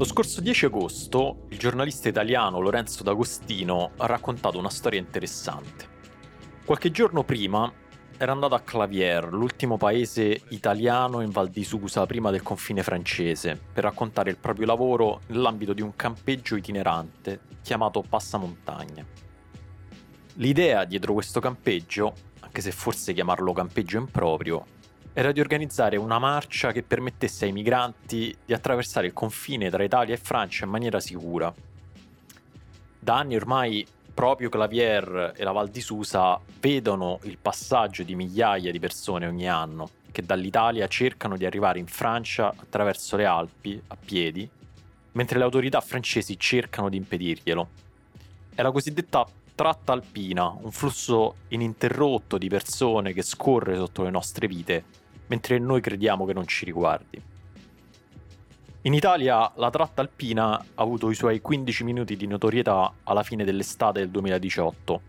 Lo scorso 10 agosto il giornalista italiano Lorenzo D'Agostino ha raccontato una storia interessante. Qualche giorno prima era andato a Clavier, l'ultimo paese italiano in Val di Susa prima del confine francese, per raccontare il proprio lavoro nell'ambito di un campeggio itinerante chiamato Passamontagna. L'idea dietro questo campeggio, anche se forse chiamarlo campeggio improprio, era di organizzare una marcia che permettesse ai migranti di attraversare il confine tra Italia e Francia in maniera sicura. Da anni ormai proprio Clavier e la Val di Susa vedono il passaggio di migliaia di persone ogni anno che dall'Italia cercano di arrivare in Francia attraverso le Alpi a piedi, mentre le autorità francesi cercano di impedirglielo. È la cosiddetta tratta alpina, un flusso ininterrotto di persone che scorre sotto le nostre vite mentre noi crediamo che non ci riguardi. In Italia la tratta alpina ha avuto i suoi 15 minuti di notorietà alla fine dell'estate del 2018,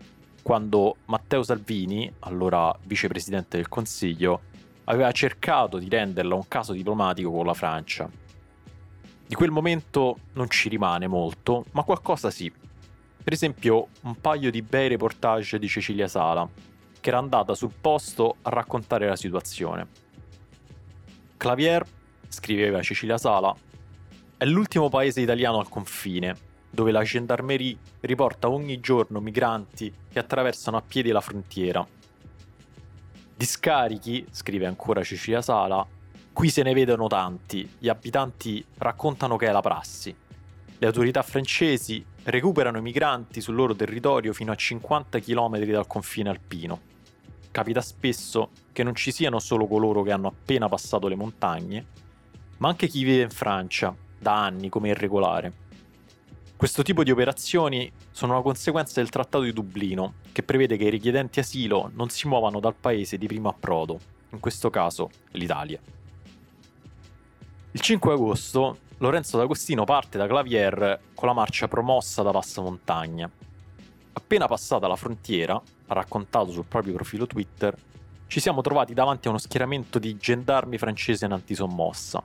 quando Matteo Salvini, allora vicepresidente del Consiglio, aveva cercato di renderla un caso diplomatico con la Francia. Di quel momento non ci rimane molto, ma qualcosa sì. Per esempio, un paio di bei reportage di Cecilia Sala, che era andata sul posto a raccontare la situazione. Clavier, scriveva Cecilia Sala, è l'ultimo paese italiano al confine, dove la gendarmerie riporta ogni giorno migranti che attraversano a piedi la frontiera. Di scarichi, scrive ancora Cecilia Sala, qui se ne vedono tanti, gli abitanti raccontano che è la prassi. Le autorità francesi recuperano i migranti sul loro territorio fino a 50 km dal confine alpino capita spesso che non ci siano solo coloro che hanno appena passato le montagne, ma anche chi vive in Francia da anni come irregolare. Questo tipo di operazioni sono una conseguenza del Trattato di Dublino, che prevede che i richiedenti asilo non si muovano dal paese di primo approdo, in questo caso l'Italia. Il 5 agosto Lorenzo D'Agostino parte da Clavier con la marcia promossa da Passamontagna. Appena passata la frontiera, ha raccontato sul proprio profilo Twitter, ci siamo trovati davanti a uno schieramento di gendarmi francesi in antisommossa.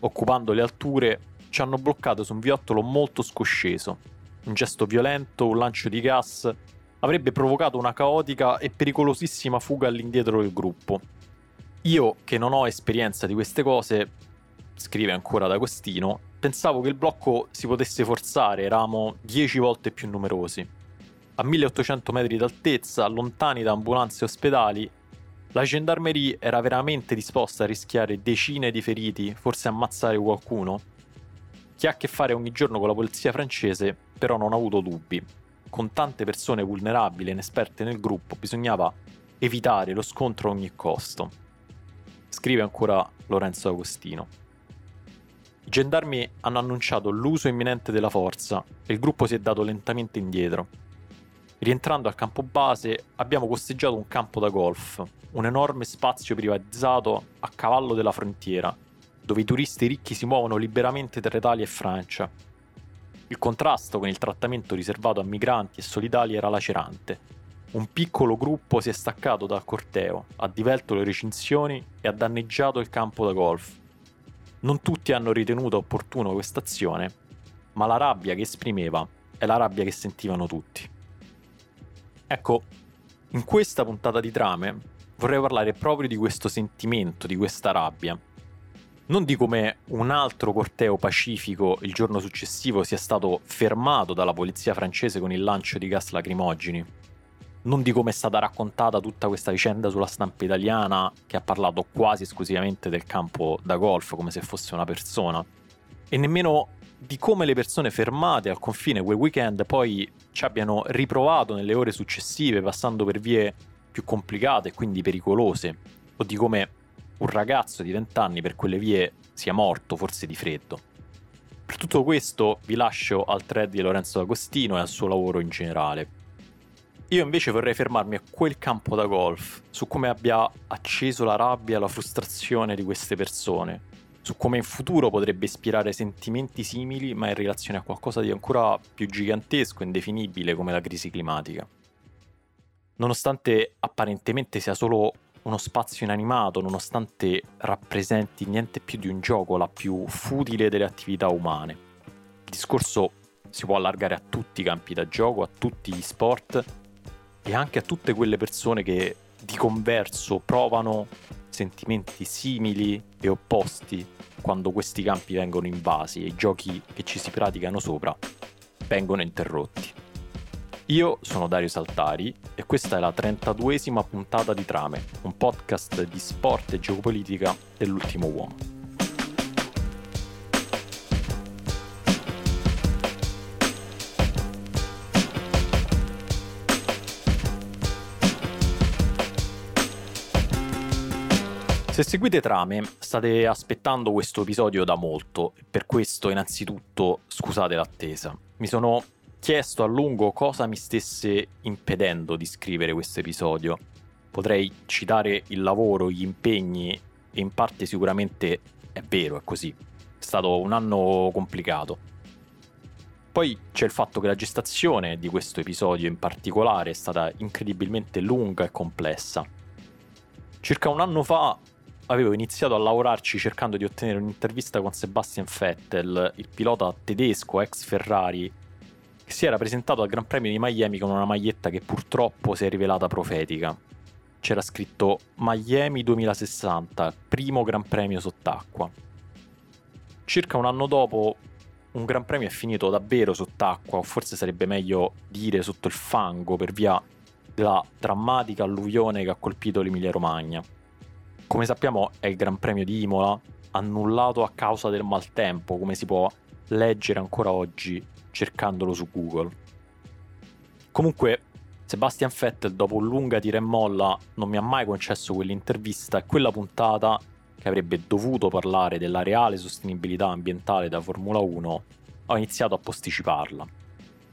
Occupando le alture, ci hanno bloccato su un viottolo molto scosceso. Un gesto violento, un lancio di gas, avrebbe provocato una caotica e pericolosissima fuga all'indietro del gruppo. Io, che non ho esperienza di queste cose, scrive ancora D'Agostino, pensavo che il blocco si potesse forzare, eravamo dieci volte più numerosi a 1800 metri d'altezza, lontani da ambulanze e ospedali, la gendarmerie era veramente disposta a rischiare decine di feriti, forse ammazzare qualcuno? Chi ha a che fare ogni giorno con la polizia francese però non ha avuto dubbi. Con tante persone vulnerabili e inesperte nel gruppo bisognava evitare lo scontro a ogni costo. Scrive ancora Lorenzo Agostino. I gendarmi hanno annunciato l'uso imminente della forza e il gruppo si è dato lentamente indietro. Rientrando al campo base abbiamo costeggiato un campo da golf, un enorme spazio privatizzato a cavallo della frontiera, dove i turisti ricchi si muovono liberamente tra Italia e Francia. Il contrasto con il trattamento riservato a migranti e solidali era lacerante. Un piccolo gruppo si è staccato dal corteo, ha divelto le recinzioni e ha danneggiato il campo da golf. Non tutti hanno ritenuto opportuno questa azione, ma la rabbia che esprimeva è la rabbia che sentivano tutti. Ecco, in questa puntata di trame vorrei parlare proprio di questo sentimento, di questa rabbia. Non di come un altro corteo pacifico il giorno successivo sia stato fermato dalla polizia francese con il lancio di gas lacrimogeni. Non di come è stata raccontata tutta questa vicenda sulla stampa italiana che ha parlato quasi esclusivamente del campo da golf come se fosse una persona. E nemmeno di come le persone fermate al confine quel weekend poi ci abbiano riprovato nelle ore successive passando per vie più complicate e quindi pericolose, o di come un ragazzo di 20 anni per quelle vie sia morto forse di freddo. Per tutto questo vi lascio al thread di Lorenzo D'Agostino e al suo lavoro in generale. Io invece vorrei fermarmi a quel campo da golf, su come abbia acceso la rabbia e la frustrazione di queste persone, su come in futuro potrebbe ispirare sentimenti simili ma in relazione a qualcosa di ancora più gigantesco e indefinibile come la crisi climatica. Nonostante apparentemente sia solo uno spazio inanimato, nonostante rappresenti niente più di un gioco, la più futile delle attività umane. Il discorso si può allargare a tutti i campi da gioco, a tutti gli sport e anche a tutte quelle persone che di converso provano sentimenti simili e opposti quando questi campi vengono invasi e i giochi che ci si praticano sopra vengono interrotti. Io sono Dario Saltari e questa è la 32esima puntata di Trame, un podcast di sport e geopolitica dell'ultimo uomo. Se seguite trame, state aspettando questo episodio da molto, per questo innanzitutto scusate l'attesa. Mi sono chiesto a lungo cosa mi stesse impedendo di scrivere questo episodio. Potrei citare il lavoro, gli impegni e in parte sicuramente è vero, è così. È stato un anno complicato. Poi c'è il fatto che la gestazione di questo episodio in particolare è stata incredibilmente lunga e complessa. Circa un anno fa avevo iniziato a lavorarci cercando di ottenere un'intervista con Sebastian Vettel, il pilota tedesco ex Ferrari, che si era presentato al Gran Premio di Miami con una maglietta che purtroppo si è rivelata profetica. C'era scritto Miami 2060, primo Gran Premio sott'acqua. Circa un anno dopo, un Gran Premio è finito davvero sott'acqua, o forse sarebbe meglio dire sotto il fango per via della drammatica alluvione che ha colpito l'Emilia Romagna. Come sappiamo è il Gran Premio di Imola, annullato a causa del maltempo, come si può leggere ancora oggi cercandolo su Google. Comunque, Sebastian Vettel, dopo un lunga tira e molla, non mi ha mai concesso quell'intervista e quella puntata che avrebbe dovuto parlare della reale sostenibilità ambientale da Formula 1, ho iniziato a posticiparla.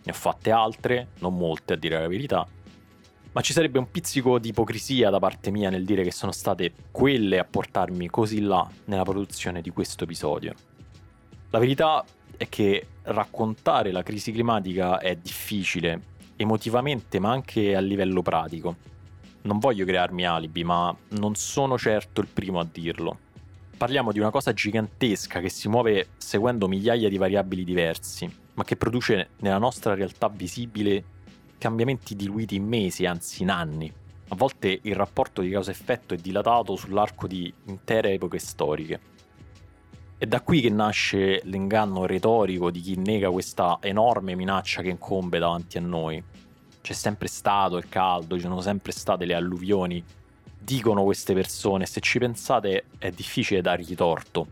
Ne ho fatte altre, non molte a dire la verità, ma ci sarebbe un pizzico di ipocrisia da parte mia nel dire che sono state quelle a portarmi così là nella produzione di questo episodio. La verità è che raccontare la crisi climatica è difficile, emotivamente ma anche a livello pratico. Non voglio crearmi alibi, ma non sono certo il primo a dirlo. Parliamo di una cosa gigantesca che si muove seguendo migliaia di variabili diversi, ma che produce nella nostra realtà visibile cambiamenti diluiti in mesi, anzi in anni. A volte il rapporto di causa-effetto è dilatato sull'arco di intere epoche storiche. È da qui che nasce l'inganno retorico di chi nega questa enorme minaccia che incombe davanti a noi. C'è sempre stato il caldo, ci sono sempre state le alluvioni, dicono queste persone, se ci pensate è difficile dargli torto.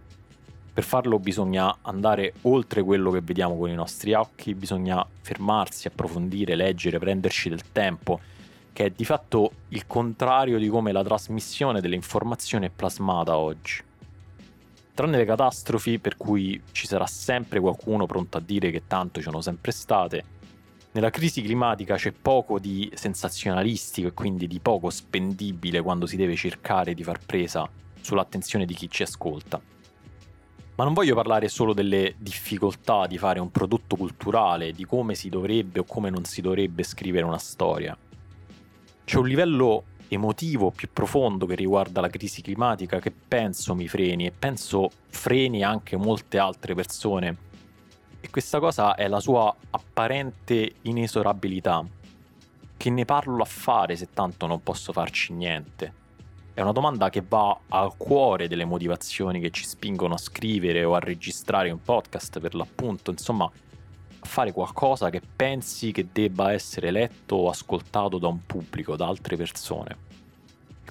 Per farlo bisogna andare oltre quello che vediamo con i nostri occhi, bisogna fermarsi, approfondire, leggere, prenderci del tempo, che è di fatto il contrario di come la trasmissione delle informazioni è plasmata oggi. Tranne le catastrofi per cui ci sarà sempre qualcuno pronto a dire che tanto ci sono sempre state, nella crisi climatica c'è poco di sensazionalistico e quindi di poco spendibile quando si deve cercare di far presa sull'attenzione di chi ci ascolta. Ma non voglio parlare solo delle difficoltà di fare un prodotto culturale, di come si dovrebbe o come non si dovrebbe scrivere una storia. C'è un livello emotivo più profondo che riguarda la crisi climatica che penso mi freni e penso freni anche molte altre persone. E questa cosa è la sua apparente inesorabilità. Che ne parlo a fare se tanto non posso farci niente? È una domanda che va al cuore delle motivazioni che ci spingono a scrivere o a registrare un podcast per l'appunto, insomma, a fare qualcosa che pensi che debba essere letto o ascoltato da un pubblico, da altre persone.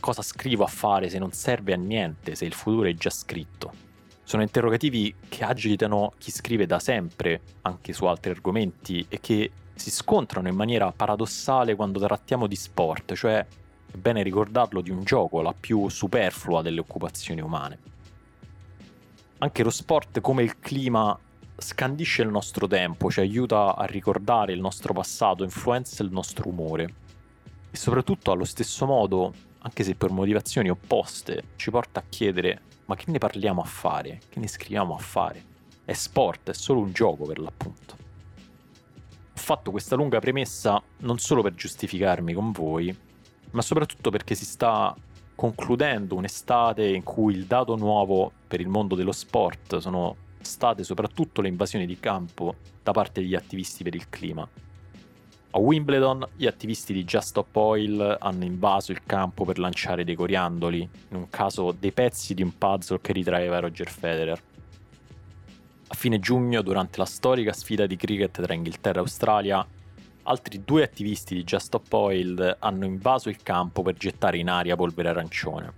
Cosa scrivo a fare se non serve a niente, se il futuro è già scritto? Sono interrogativi che agitano chi scrive da sempre, anche su altri argomenti, e che si scontrano in maniera paradossale quando trattiamo di sport, cioè, è bene ricordarlo, di un gioco, la più superflua delle occupazioni umane. Anche lo sport, come il clima, scandisce il nostro tempo, ci aiuta a ricordare il nostro passato, influenza il nostro umore. E soprattutto allo stesso modo, anche se per motivazioni opposte, ci porta a chiedere ma che ne parliamo a fare? Che ne scriviamo a fare? È sport, è solo un gioco per l'appunto. Ho fatto questa lunga premessa non solo per giustificarmi con voi, ma soprattutto perché si sta concludendo un'estate in cui il dato nuovo per il mondo dello sport sono state soprattutto le invasioni di campo da parte degli attivisti per il clima. A Wimbledon gli attivisti di Just Stop Oil hanno invaso il campo per lanciare dei coriandoli, in un caso dei pezzi di un puzzle che ritraeva Roger Federer. A fine giugno, durante la storica sfida di cricket tra Inghilterra e Australia, altri due attivisti di Just Stop Oil hanno invaso il campo per gettare in aria polvere arancione.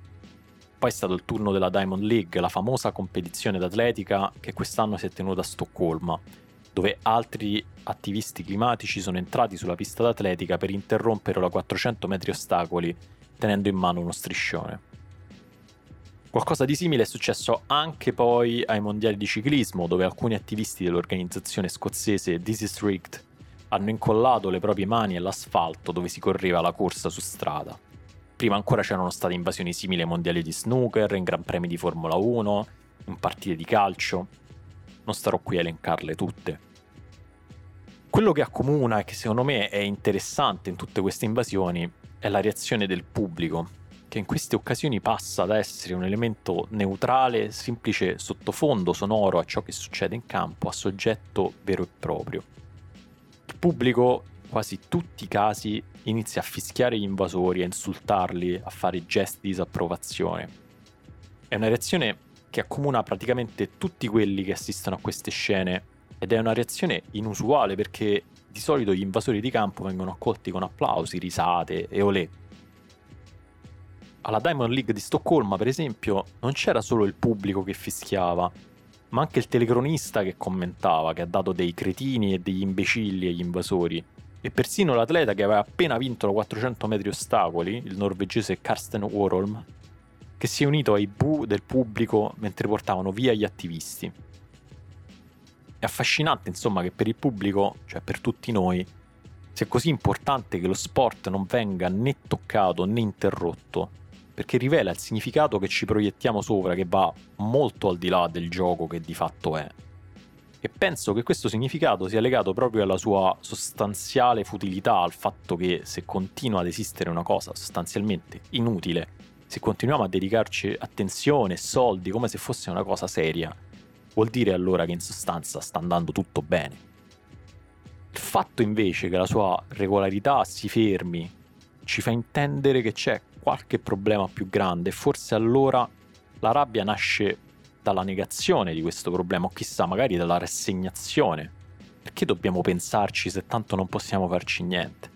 Poi è stato il turno della Diamond League, la famosa competizione d'atletica che quest'anno si è tenuta a Stoccolma, dove altri attivisti climatici sono entrati sulla pista d'atletica per interrompere la 400 metri ostacoli tenendo in mano uno striscione. Qualcosa di simile è successo anche poi ai mondiali di ciclismo, dove alcuni attivisti dell'organizzazione scozzese This is Rigged hanno incollato le proprie mani all'asfalto dove si correva la corsa su strada. Prima ancora c'erano state invasioni simili ai mondiali di snooker, in Gran Premi di Formula 1, in partite di calcio. Non starò qui a elencarle tutte. Quello che accomuna e che secondo me è interessante in tutte queste invasioni è la reazione del pubblico, che in queste occasioni passa da essere un elemento neutrale, semplice sottofondo sonoro a ciò che succede in campo, a soggetto vero e proprio. Pubblico quasi tutti i casi inizia a fischiare gli invasori, a insultarli, a fare gesti di disapprovazione. È una reazione che accomuna praticamente tutti quelli che assistono a queste scene ed è una reazione inusuale perché di solito gli invasori di campo vengono accolti con applausi, risate e olè. Alla Diamond League di Stoccolma, per esempio, non c'era solo il pubblico che fischiava, ma anche il telecronista che commentava, che ha dato dei cretini e degli imbecilli agli invasori e persino l'atleta che aveva appena vinto la 400 metri ostacoli, il norvegese Karsten Warholm, che si è unito ai bu del pubblico mentre portavano via gli attivisti. È affascinante, insomma, che per il pubblico, cioè per tutti noi, sia così importante che lo sport non venga né toccato né interrotto, perché rivela il significato che ci proiettiamo sopra, che va molto al di là del gioco che di fatto è e penso che questo significato sia legato proprio alla sua sostanziale futilità, al fatto che se continua ad esistere una cosa sostanzialmente inutile, se continuiamo a dedicarci attenzione e soldi come se fosse una cosa seria, vuol dire allora che in sostanza sta andando tutto bene. Il fatto invece che la sua regolarità si fermi ci fa intendere che c'è qualche problema più grande forse allora la rabbia nasce dalla negazione di questo problema o chissà magari dalla rassegnazione. Perché dobbiamo pensarci se tanto non possiamo farci niente?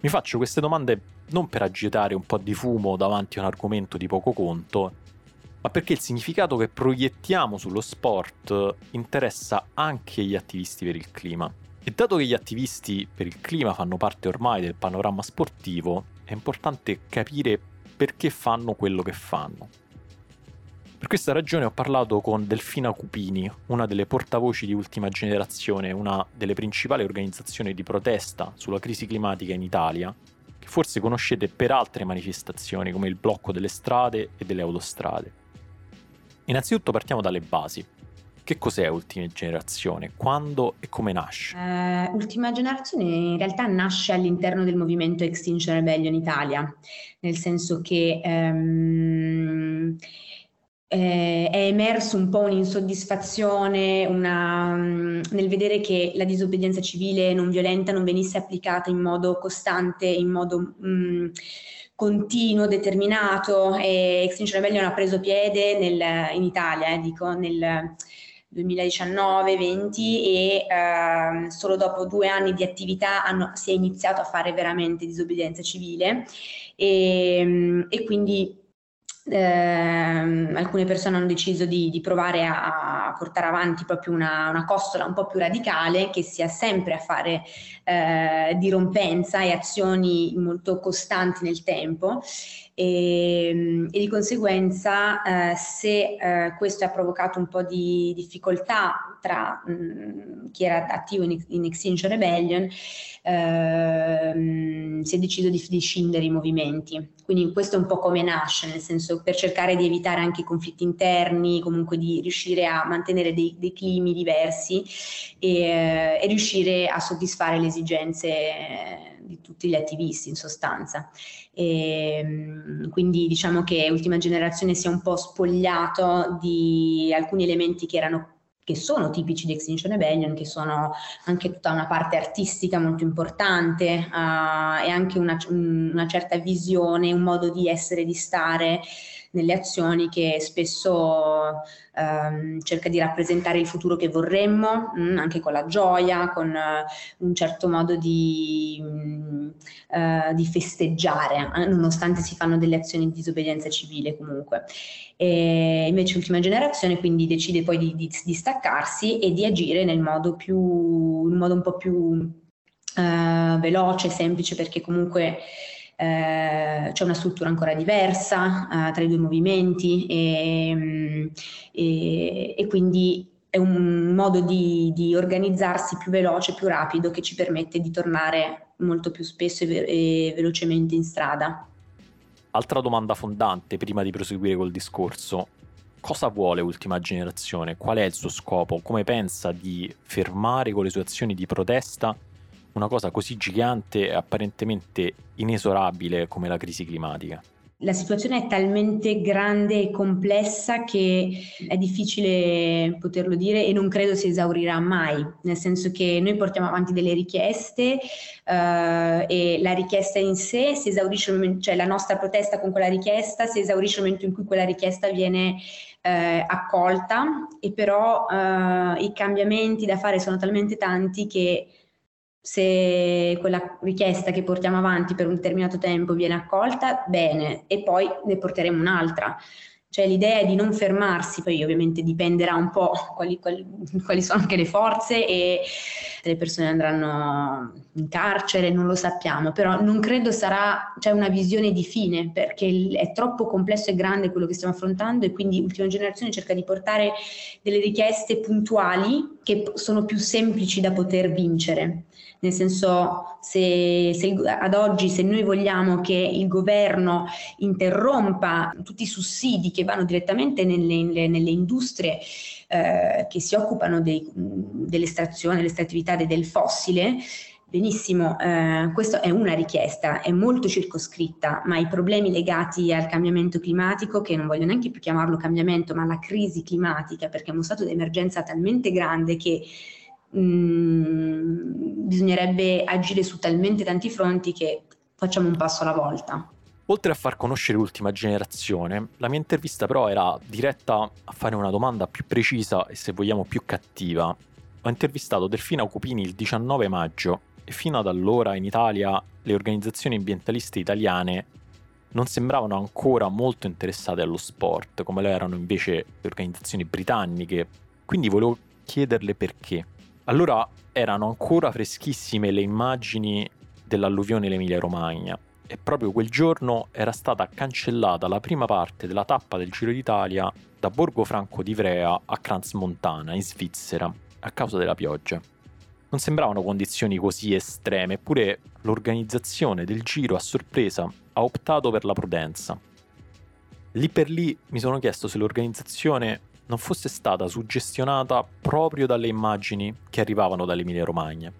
Mi faccio queste domande non per agitare un po' di fumo davanti a un argomento di poco conto, ma perché il significato che proiettiamo sullo sport interessa anche gli attivisti per il clima. E dato che gli attivisti per il clima fanno parte ormai del panorama sportivo, è importante capire perché fanno quello che fanno. Per questa ragione ho parlato con Delfina Cupini, una delle portavoci di Ultima Generazione, una delle principali organizzazioni di protesta sulla crisi climatica in Italia, che forse conoscete per altre manifestazioni come il blocco delle strade e delle autostrade. Innanzitutto partiamo dalle basi. Che cos'è Ultima Generazione? Quando e come nasce? Uh, Ultima Generazione in realtà nasce all'interno del movimento Extinction Rebellion Italia, nel senso che um, eh, è emerso un po' un'insoddisfazione una, um, nel vedere che la disobbedienza civile non violenta non venisse applicata in modo costante, in modo um, continuo, determinato e Extinction Rebellion ha preso piede nel, in Italia, eh, dico, nel 2019-20 e uh, solo dopo due anni di attività hanno, si è iniziato a fare veramente disobbedienza civile. E, e quindi eh, alcune persone hanno deciso di, di provare a, a, portare avanti proprio una, una, costola un po' più radicale che sia sempre a fare eh, dirompenza e azioni molto costanti nel tempo e, e di conseguenza eh, se eh, questo ha provocato un po' di difficoltà tra mh, mm, chi era attivo in, in Extinction Rebellion ehm, si è deciso di, di scindere i movimenti. Quindi questo è un po' come nasce, nel senso per cercare di evitare anche i conflitti interni, comunque di riuscire a mantenere dei, dei climi diversi e, e riuscire a soddisfare le esigenze di tutti gli attivisti in sostanza. E, ehm, quindi diciamo che Ultima Generazione si è un po' spogliato di alcuni elementi che erano che sono tipici di Extinction Rebellion, che sono anche tutta una parte artistica molto importante uh, e anche una, una, certa visione, un modo di essere, di stare nelle azioni che spesso ehm, cerca di rappresentare il futuro che vorremmo, mh, mm, anche con la gioia, con uh, un certo modo di, mh, mm, uh, di festeggiare, eh, nonostante si fanno delle azioni di disobbedienza civile comunque. E invece l'ultima generazione quindi decide poi di, di, di staccarsi e di agire nel modo più, in modo un po' più uh, veloce, semplice, perché comunque eh, c'è una struttura ancora diversa eh, tra i due movimenti e, mm, e, e, quindi è un modo di, di, organizzarsi più veloce, più rapido che ci permette di tornare molto più spesso e, ve- e velocemente in strada. Altra domanda fondante prima di proseguire col discorso. Cosa vuole Ultima Generazione? Qual è il suo scopo? Come pensa di fermare con le sue azioni di protesta una cosa così gigante e apparentemente inesorabile come la crisi climatica? La situazione è talmente grande e complessa che è difficile poterlo dire e non credo si esaurirà mai, nel senso che noi portiamo avanti delle richieste uh, e la richiesta in sé si esaurisce, cioè la nostra protesta con quella richiesta si esaurisce nel momento in cui quella richiesta viene uh, accolta e però uh, i cambiamenti da fare sono talmente tanti che se quella richiesta che portiamo avanti per un determinato tempo viene accolta, bene, e poi ne porteremo un'altra. Cioè l'idea è di non fermarsi, poi ovviamente dipenderà un po' quali, quali, quali sono anche le forze e se le persone andranno in carcere, non lo sappiamo, però non credo sarà cioè, una visione di fine perché è troppo complesso e grande quello che stiamo affrontando e quindi Ultima Generazione cerca di portare delle richieste puntuali che sono più semplici da poter vincere nel senso se, se, ad oggi se noi vogliamo che il governo interrompa tutti i sussidi che vanno direttamente nelle, nelle industrie eh, che si occupano dei, dell'estrazione, dell'estrattività del fossile, Benissimo, eh, questa è una richiesta, è molto circoscritta, ma i problemi legati al cambiamento climatico, che non voglio neanche più chiamarlo cambiamento, ma la crisi climatica, perché è uno stato di emergenza talmente grande che mm, bisognerebbe agire su talmente tanti fronti che facciamo un passo alla volta. Oltre a far conoscere l'ultima generazione, la mia intervista però era diretta a fare una domanda più precisa e se vogliamo più cattiva. Ho intervistato Delfina Cupini il 19 maggio e fino ad allora in Italia le organizzazioni ambientaliste italiane non sembravano ancora molto interessate allo sport, come lo erano invece le organizzazioni britanniche. Quindi volevo chiederle perché. Allora erano ancora freschissime le immagini dell'alluvione in Emilia Romagna e proprio quel giorno era stata cancellata la prima parte della tappa del Giro d'Italia da Borgo Franco di Ivrea a Crans-Montana in Svizzera a causa della pioggia. Non sembravano condizioni così estreme, eppure l'organizzazione del giro a sorpresa ha optato per la prudenza. Lì per lì mi sono chiesto se l'organizzazione non fosse stata suggestionata proprio dalle immagini che arrivavano dall'Emilia Romagna.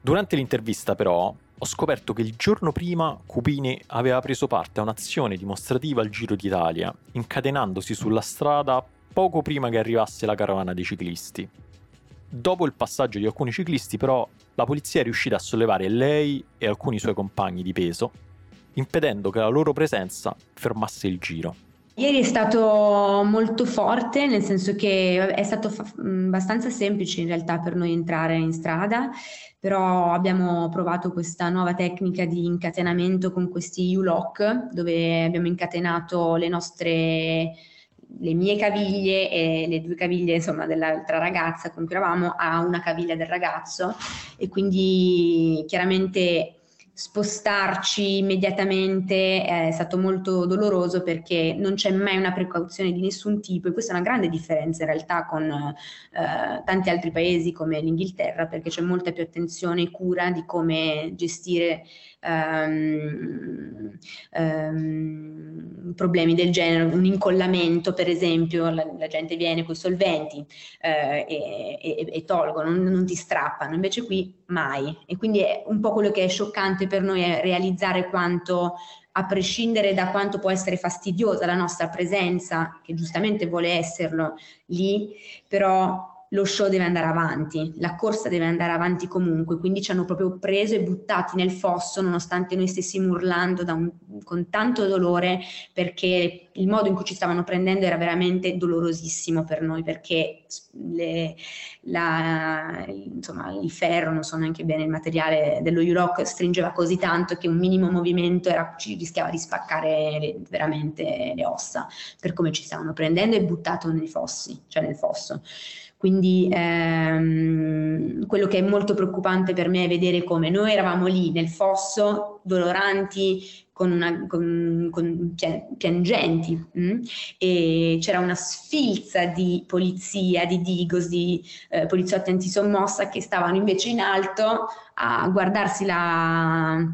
Durante l'intervista però ho scoperto che il giorno prima Cupini aveva preso parte a un'azione dimostrativa al Giro d'Italia, incatenandosi sulla strada poco prima che arrivasse la carovana dei ciclisti. Dopo il passaggio di alcuni ciclisti però la polizia è riuscita a sollevare lei e alcuni suoi compagni di peso, impedendo che la loro presenza fermasse il giro. Ieri è stato molto forte, nel senso che è stato abbastanza semplice in realtà per noi entrare in strada, però abbiamo provato questa nuova tecnica di incatenamento con questi U-lock, dove abbiamo incatenato le nostre le mie caviglie e le due caviglie insomma dell'altra ragazza con cui eravamo a una caviglia del ragazzo. E quindi chiaramente spostarci immediatamente è stato molto doloroso perché non c'è mai una precauzione di nessun tipo e questa è una grande differenza in realtà con eh, tanti altri paesi come l'Inghilterra perché c'è molta più attenzione e cura di come gestire um, um, problemi del genere, un incollamento per esempio, la, la gente viene con i solventi eh, e, e, e, tolgono, non, non ti strappano, invece qui mai. E quindi è un po' quello che è scioccante per noi è realizzare quanto a prescindere da quanto può essere fastidiosa la nostra presenza, che giustamente vuole esserlo lì, però lo show deve andare avanti, la corsa deve andare avanti comunque, quindi ci hanno proprio preso e buttati nel fosso nonostante noi stessimo urlando un, con tanto dolore perché il modo in cui ci stavano prendendo era veramente dolorosissimo per noi perché le, la, insomma, il ferro, non so neanche bene il materiale dello U-Rock, stringeva così tanto che un minimo movimento era, ci rischiava di spaccare le, veramente le ossa per come ci stavano prendendo e buttato nei fossi, cioè nel fosso. Quindi ehm, quello che è molto preoccupante per me è vedere come noi eravamo lì nel fosso, doloranti, con una, con, con piangenti mh? Mm? e c'era una sfilza di polizia, di digos, di eh, poliziotti antisommossa che stavano invece in alto a guardarsi la,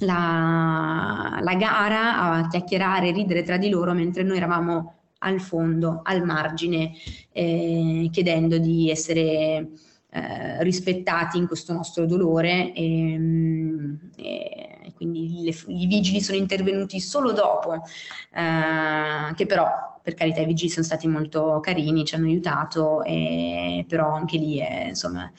la, la gara, a chiacchierare, ridere tra di loro mentre noi eravamo al fondo, al margine, eh, chiedendo di essere eh, rispettati in questo nostro dolore e, e quindi le, i vigili sono intervenuti solo dopo, eh, che però per carità i vigili sono stati molto carini, ci hanno aiutato, e, però anche lì è, insomma,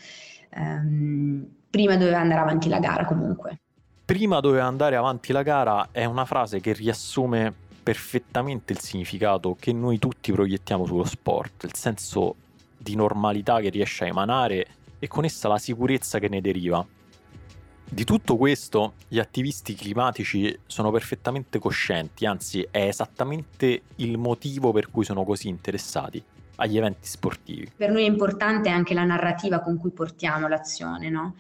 ehm, prima doveva andare avanti la gara comunque. Prima doveva andare avanti la gara è una frase che riassume perfettamente il significato che noi tutti proiettiamo sullo sport, il senso di normalità che riesce a emanare e con essa la sicurezza che ne deriva. Di tutto questo gli attivisti climatici sono perfettamente coscienti, anzi è esattamente il motivo per cui sono così interessati agli eventi sportivi. Per noi è importante anche la narrativa con cui portiamo l'azione, no?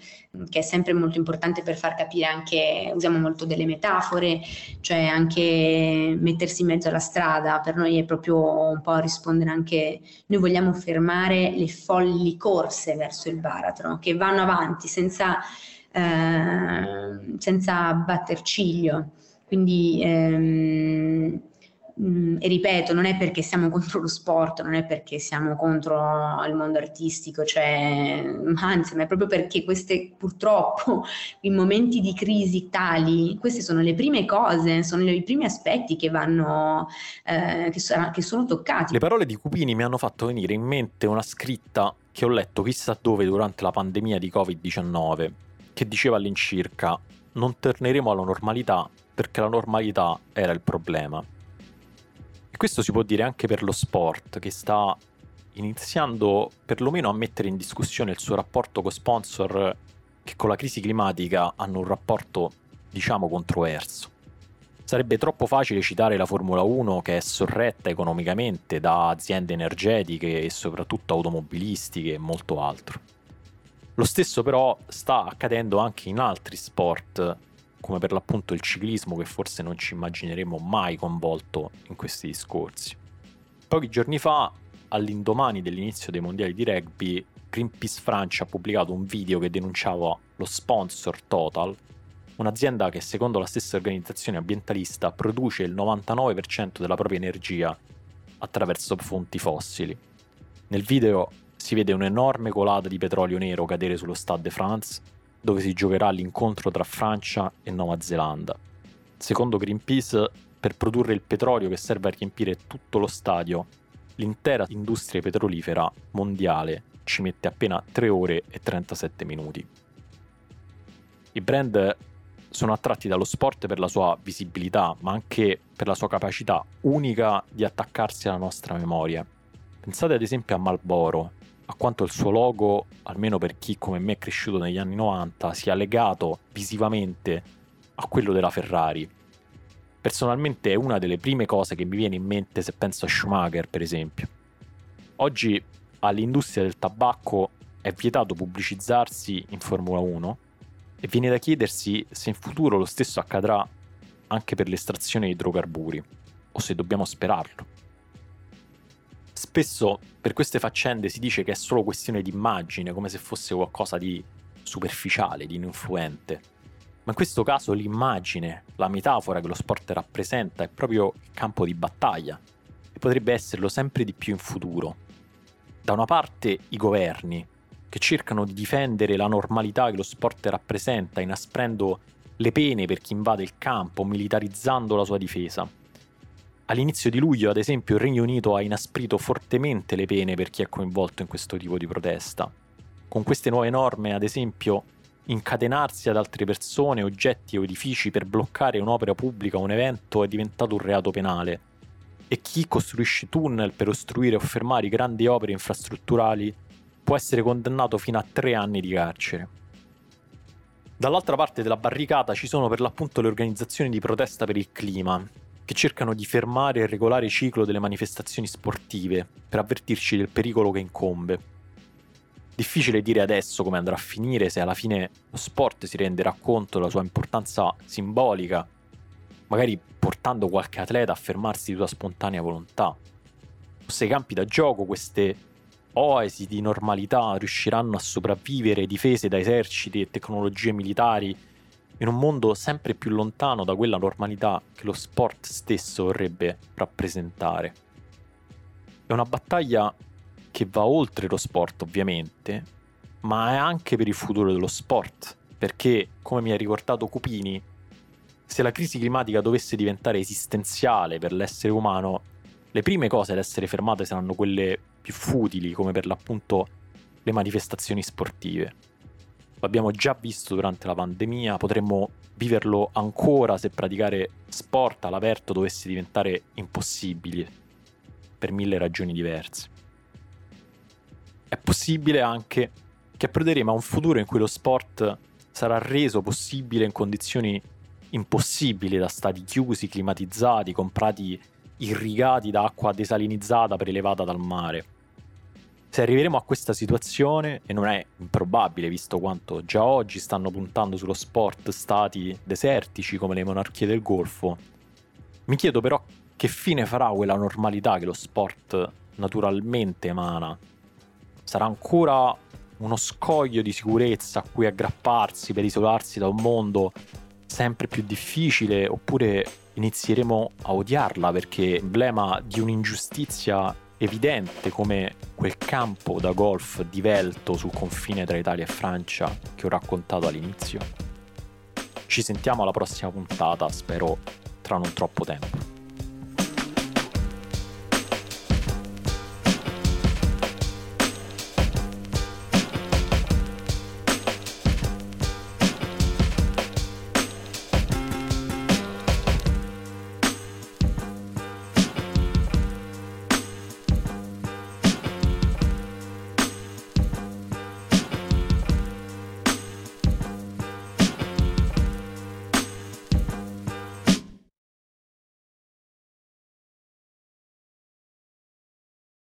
che è sempre molto importante per far capire anche, usiamo molto delle metafore, cioè anche mettersi in mezzo alla strada, per noi è proprio un po' rispondere anche, noi vogliamo fermare le folli corse verso il baratro, che vanno avanti senza, eh, senza batter ciglio. Quindi ehm, Mm, e ripeto, non è perché siamo contro lo sport, non è perché siamo contro il mondo artistico, cioè, anzi, ma è proprio perché queste purtroppo in momenti di crisi tali, queste sono le prime cose, sono i primi aspetti che vanno, eh, che, so, che sono toccati. Le parole di Cupini mi hanno fatto venire in mente una scritta che ho letto chissà dove durante la pandemia di Covid-19, che diceva all'incirca non torneremo alla normalità perché la normalità era il problema. E questo si può dire anche per lo sport, che sta iniziando perlomeno a mettere in discussione il suo rapporto con sponsor che con la crisi climatica hanno un rapporto, diciamo, controverso. Sarebbe troppo facile citare la Formula 1 che è sorretta economicamente da aziende energetiche e soprattutto automobilistiche e molto altro. Lo stesso però sta accadendo anche in altri sport come per l'appunto il ciclismo che forse non ci immagineremo mai coinvolto in questi discorsi. Pochi giorni fa, all'indomani dell'inizio dei mondiali di rugby, Greenpeace Francia ha pubblicato un video che denunciava lo sponsor Total, un'azienda che secondo la stessa organizzazione ambientalista produce il 99% della propria energia attraverso fonti fossili. Nel video si vede un'enorme colata di petrolio nero cadere sullo Stade de France dove si giocherà l'incontro tra Francia e Nuova Zelanda. Secondo Greenpeace, per produrre il petrolio che serve a riempire tutto lo stadio, l'intera industria petrolifera mondiale ci mette appena 3 ore e 37 minuti. I brand sono attratti dallo sport per la sua visibilità, ma anche per la sua capacità unica di attaccarsi alla nostra memoria. Pensate ad esempio a Marlboro, a quanto il suo logo, almeno per chi come me è cresciuto negli anni 90, sia legato visivamente a quello della Ferrari. Personalmente è una delle prime cose che mi viene in mente se penso a Schumacher, per esempio. Oggi all'industria del tabacco è vietato pubblicizzarsi in Formula 1 e viene da chiedersi se in futuro lo stesso accadrà anche per l'estrazione di idrocarburi, o se dobbiamo sperarlo. Spesso per queste faccende si dice che è solo questione di immagine, come se fosse qualcosa di superficiale, di ininfluente. Ma in questo caso l'immagine, la metafora che lo sport rappresenta è proprio il campo di battaglia e potrebbe esserlo sempre di più in futuro. Da una parte i governi, che cercano di difendere la normalità che lo sport rappresenta, inasprendo le pene per chi invade il campo, militarizzando la sua difesa. All'inizio di luglio, ad esempio, il Regno Unito ha inasprito fortemente le pene per chi è coinvolto in questo tipo di protesta. Con queste nuove norme, ad esempio, incatenarsi ad altre persone, oggetti o edifici per bloccare un'opera pubblica o un evento è diventato un reato penale. E chi costruisce tunnel per ostruire o fermare grandi opere infrastrutturali può essere condannato fino a tre anni di carcere. Dall'altra parte della barricata ci sono per l'appunto le organizzazioni di protesta per il clima, che cercano di fermare e regolare il ciclo delle manifestazioni sportive per avvertirci del pericolo che incombe. Difficile dire adesso come andrà a finire se alla fine lo sport si renderà conto della sua importanza simbolica, magari portando qualche atleta a fermarsi di sua spontanea volontà. O se i campi da gioco, queste oasi di normalità, riusciranno a sopravvivere difese da eserciti e tecnologie militari in un mondo sempre più lontano da quella normalità che lo sport stesso vorrebbe rappresentare. È una battaglia che va oltre lo sport, ovviamente, ma è anche per il futuro dello sport, perché, come mi ha ricordato Cupini, se la crisi climatica dovesse diventare esistenziale per l'essere umano, le prime cose ad essere fermate saranno quelle più futili, come per l'appunto le manifestazioni sportive. L'abbiamo già visto durante la pandemia, potremmo viverlo ancora se praticare sport all'aperto dovesse diventare impossibile, per mille ragioni diverse. È possibile anche che approderemo a un futuro in cui lo sport sarà reso possibile in condizioni impossibili da stati chiusi, climatizzati, comprati irrigati da acqua desalinizzata prelevata dal mare. Se arriveremo a questa situazione, e non è improbabile visto quanto già oggi stanno puntando sullo sport stati desertici come le monarchie del Golfo, mi chiedo però che fine farà quella normalità che lo sport naturalmente emana. Sarà ancora uno scoglio di sicurezza a cui aggrapparsi per isolarsi da un mondo sempre più difficile oppure inizieremo a odiarla perché emblema di un'ingiustizia evidente come quel campo da golf divelto sul confine tra Italia e Francia che ho raccontato all'inizio. Ci sentiamo alla prossima puntata, spero tra non troppo tempo.